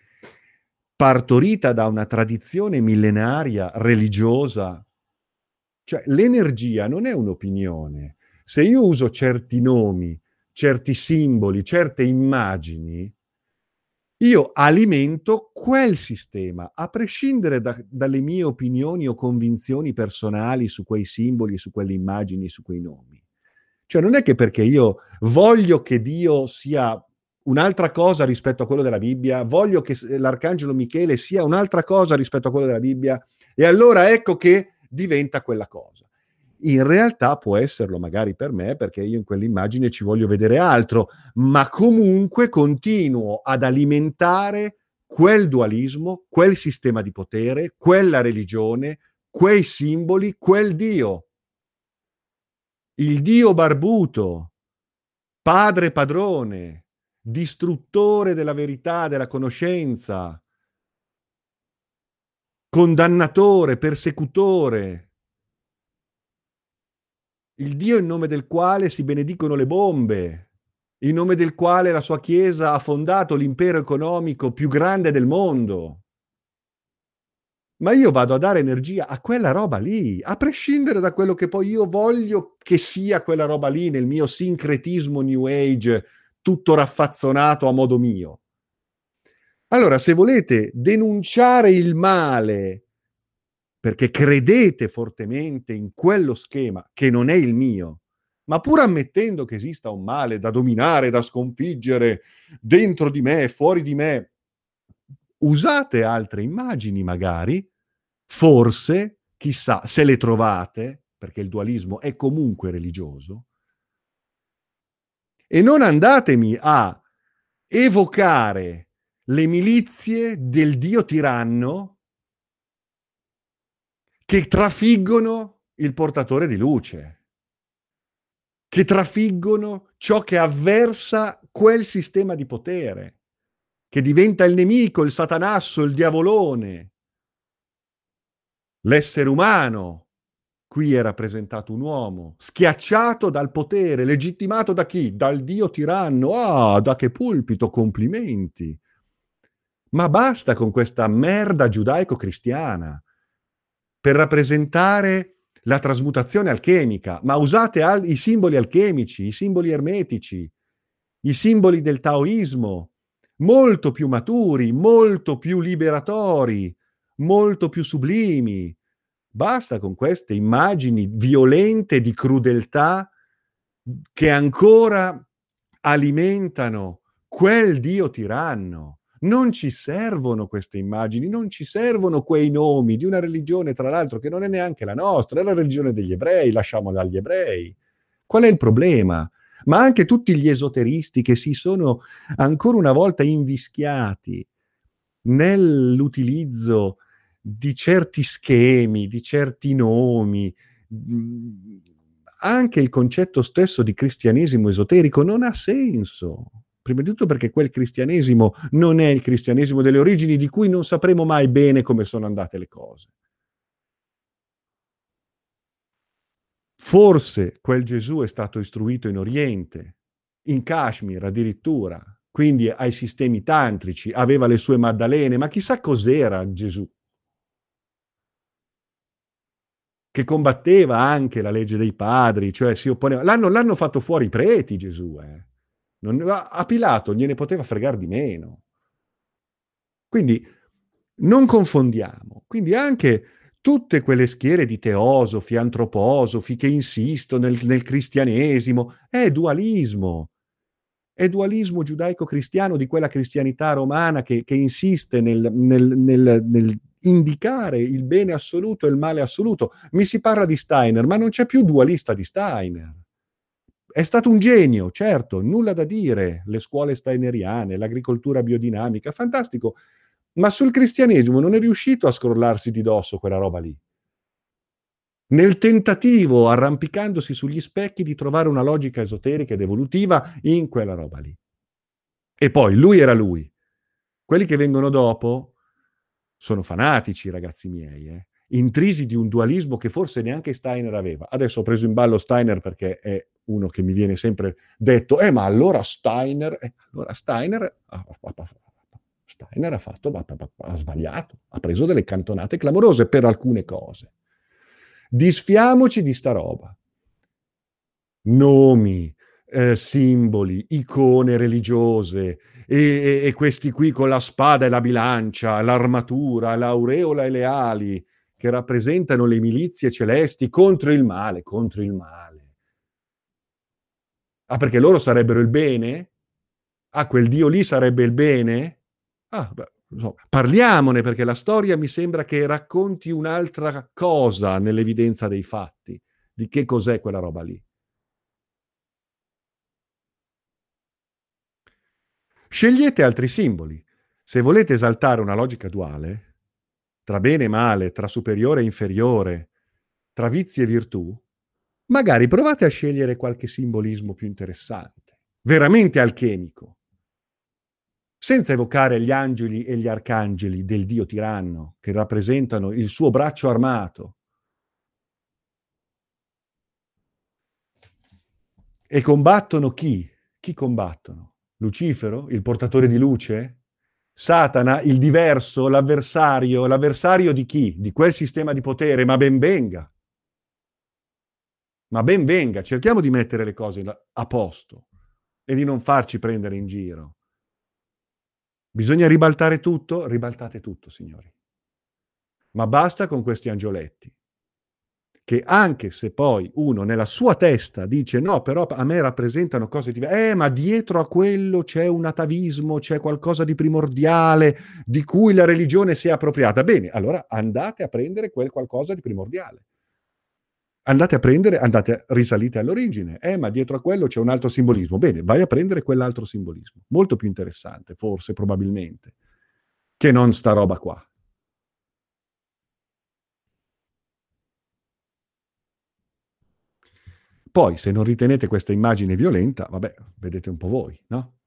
A: partorita da una tradizione millenaria religiosa cioè, l'energia non è un'opinione. Se io uso certi nomi, certi simboli, certe immagini, io alimento quel sistema, a prescindere da, dalle mie opinioni o convinzioni personali su quei simboli, su quelle immagini, su quei nomi. Cioè non è che perché io voglio che Dio sia un'altra cosa rispetto a quello della Bibbia, voglio che l'arcangelo Michele sia un'altra cosa rispetto a quello della Bibbia, e allora ecco che diventa quella cosa. In realtà può esserlo magari per me perché io in quell'immagine ci voglio vedere altro, ma comunque continuo ad alimentare quel dualismo, quel sistema di potere, quella religione, quei simboli, quel Dio. Il Dio barbuto, padre padrone, distruttore della verità, della conoscenza, condannatore, persecutore, il Dio in nome del quale si benedicono le bombe, in nome del quale la sua Chiesa ha fondato l'impero economico più grande del mondo. Ma io vado a dare energia a quella roba lì, a prescindere da quello che poi io voglio che sia quella roba lì nel mio sincretismo New Age, tutto raffazzonato a modo mio. Allora, se volete denunciare il male perché credete fortemente in quello schema che non è il mio, ma pur ammettendo che esista un male da dominare, da sconfiggere dentro di me, fuori di me, usate altre immagini magari, forse, chissà, se le trovate, perché il dualismo è comunque religioso, E non andatemi a evocare le milizie del dio tiranno che trafiggono il portatore di luce, che trafiggono ciò che avversa quel sistema di potere, che diventa il nemico, il satanasso, il diavolone, l'essere umano Qui è rappresentato un uomo schiacciato dal potere, legittimato da chi? Dal dio tiranno. Ah, da che pulpito, complimenti. Ma basta con questa merda giudaico-cristiana per rappresentare la trasmutazione alchemica, ma usate al- i simboli alchemici, i simboli ermetici, i simboli del taoismo, molto più maturi, molto più liberatori, molto più sublimi, Basta con queste immagini violente di crudeltà che ancora alimentano quel Dio tiranno. Non ci servono queste immagini, non ci servono quei nomi di una religione, tra l'altro, che non è neanche la nostra, è la religione degli ebrei, lasciamola agli ebrei. Qual è il problema? Ma anche tutti gli esoteristi che si sono ancora una volta invischiati nell'utilizzo di certi schemi, di certi nomi, mm, anche il concetto stesso di cristianesimo esoterico non ha senso. Prima di tutto perché quel cristianesimo non è il cristianesimo delle origini di cui non sapremo mai bene come sono andate le cose. Forse quel Gesù è stato istruito in Oriente, in Kashmir addirittura, quindi ai sistemi tantrici, aveva le sue maddalene, ma chissà cos'era Gesù. che combatteva anche la legge dei padri, cioè si opponeva. L'hanno, l'hanno fatto fuori i preti Gesù, eh. Non, a Pilato gliene poteva fregare di meno. Quindi non confondiamo. Quindi anche tutte quelle schiere di teosofi, antroposofi che insistono nel, nel cristianesimo, è dualismo. È dualismo giudaico-cristiano di quella cristianità romana che, che insiste nel, nel, nel, indicare il bene assoluto e il male assoluto. Mi si parla di Steiner, ma non c'è più dualista di Steiner. È stato un genio, certo, nulla da dire, le scuole steineriane, l'agricoltura biodinamica, fantastico, ma sul cristianesimo non è riuscito a scrollarsi di dosso quella roba lì. Nel tentativo, arrampicandosi sugli specchi, di trovare una logica esoterica ed evolutiva in quella roba lì. E poi lui era lui. Quelli che vengono dopo sono fanatici, ragazzi miei, eh? intrisi di un dualismo che forse neanche Steiner aveva. Adesso ho preso in ballo Steiner perché è uno che mi viene sempre detto, eh ma allora Steiner, eh, allora Steiner, Steiner ha fatto, ha sbagliato, ha preso delle cantonate clamorose per alcune cose. Disfiamoci di sta roba. Nomi, eh, simboli, icone religiose, e, e, questi qui con la spada e la bilancia, l'armatura, l'aureola e le ali, che rappresentano le milizie celesti contro il male, contro il male. Ah, perché loro sarebbero il bene? Ah, quel Dio lì sarebbe il bene? Ah, beh, so, parliamone perché la storia mi sembra che racconti un'altra cosa nell'evidenza dei fatti, di che cos'è quella roba lì. Scegliete altri simboli. Se volete esaltare una logica duale, tra bene e male, tra superiore e inferiore, tra vizi e virtù, magari provate a scegliere qualche simbolismo più interessante, veramente alchemico, senza evocare gli angeli e gli arcangeli del dio tiranno che rappresentano il suo braccio armato. E combattono chi? Chi combattono? Lucifero, il portatore di luce? Satana, il diverso, l'avversario, l'avversario di chi? Di quel sistema di potere, ma ben venga. Ma ben venga, cerchiamo di mettere le cose a posto e di non farci prendere in giro. Bisogna ribaltare tutto? Ribaltate tutto, signori. Ma basta con questi angioletti che anche se poi uno nella sua testa dice no, però a me rappresentano cose diverse, eh, ma dietro a quello c'è un atavismo, c'è qualcosa di primordiale di cui la religione si è appropriata. Bene, allora andate a prendere quel qualcosa di primordiale. Andate a prendere, andate, risalite all'origine. Eh, ma dietro a quello c'è un altro simbolismo. Bene, vai a prendere quell'altro simbolismo. Molto più interessante, forse, probabilmente, che non sta roba qua. Poi, se non ritenete questa immagine violenta, vabbè, vedete un po' voi, no?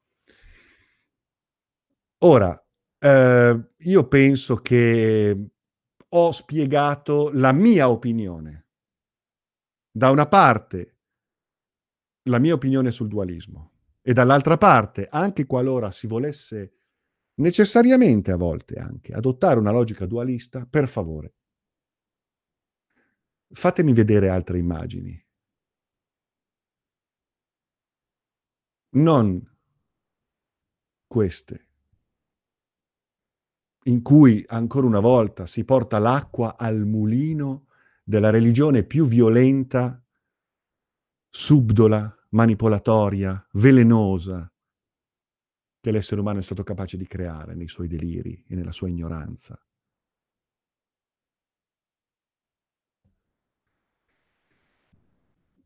A: Ora, eh, io penso che ho spiegato la mia opinione. Da una parte, la mia opinione sul dualismo e dall'altra parte, anche qualora si volesse necessariamente a volte anche adottare una logica dualista, per favore, fatemi vedere altre immagini. Non queste, in cui ancora una volta si porta l'acqua al mulino della religione più violenta, subdola, manipolatoria, velenosa che l'essere umano è stato capace di creare nei suoi deliri e nella sua ignoranza.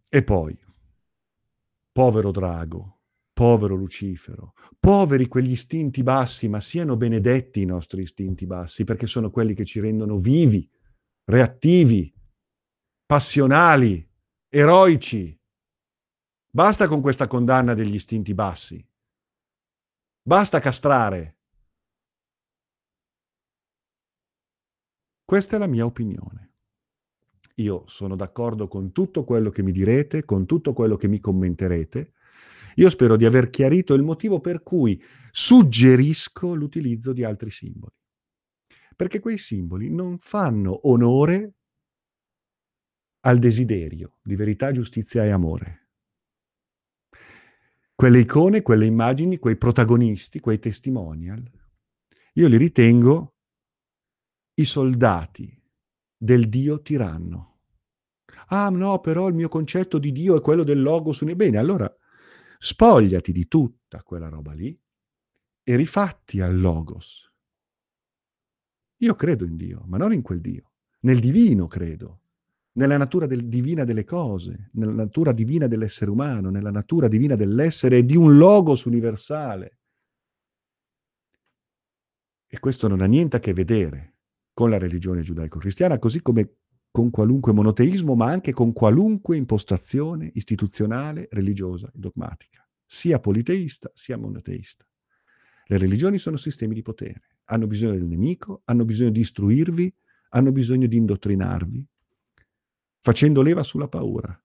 A: E poi, povero drago, Povero Lucifero, poveri quegli istinti bassi, ma siano benedetti i nostri istinti bassi, perché sono quelli che ci rendono vivi, reattivi, passionali, eroici. Basta con questa condanna degli istinti bassi. Basta castrare. Questa è la mia opinione. Io sono d'accordo con tutto quello che mi direte, con tutto quello che mi commenterete, io spero di aver chiarito il motivo per cui suggerisco l'utilizzo di altri simboli. Perché quei simboli non fanno onore al desiderio di verità, giustizia e amore. Quelle icone, quelle immagini, quei protagonisti, quei testimonial, io li ritengo i soldati del Dio tiranno. Ah no, però il mio concetto di Dio è quello del logos. Bene, allora spogliati di tutta quella roba lì e rifatti al logos. Io credo in Dio, ma non in quel Dio. Nel divino credo, nella natura del, divina delle cose, nella natura divina dell'essere umano, nella natura divina dell'essere e di un logos universale. E questo non ha niente a che vedere con la religione giudaico-cristiana, così come con qualunque monoteismo, ma anche con qualunque impostazione istituzionale, religiosa e dogmatica, sia politeista sia monoteista. Le religioni sono sistemi di potere, hanno bisogno del nemico, hanno bisogno di istruirvi, hanno bisogno di indottrinarvi, facendo leva sulla paura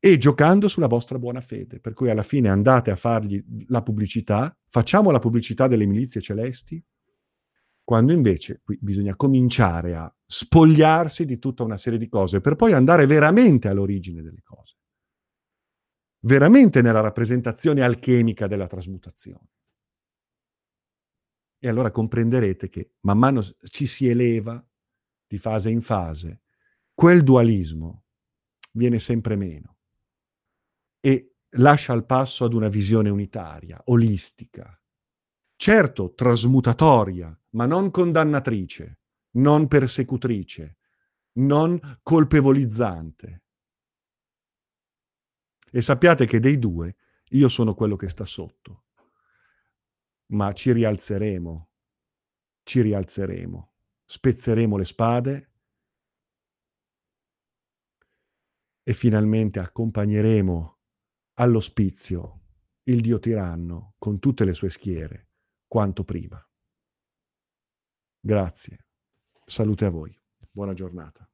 A: e giocando sulla vostra buona fede, per cui alla fine andate a fargli la pubblicità, facciamo la pubblicità delle milizie celesti, quando invece qui bisogna cominciare a spogliarsi di tutta una serie di cose per poi andare veramente all'origine delle cose, veramente nella rappresentazione alchemica della trasmutazione. E allora comprenderete che man mano ci si eleva di fase in fase, quel dualismo viene sempre meno e lascia il passo ad una visione unitaria, olistica, certo trasmutatoria, ma non condannatrice, non persecutrice, non colpevolizzante. E sappiate che dei due io sono quello che sta sotto, ma ci rialzeremo, ci rialzeremo, spezzeremo le spade e finalmente accompagneremo all'ospizio il Dio tiranno con tutte le sue schiere quanto prima. Grazie. Salute a voi. Buona giornata.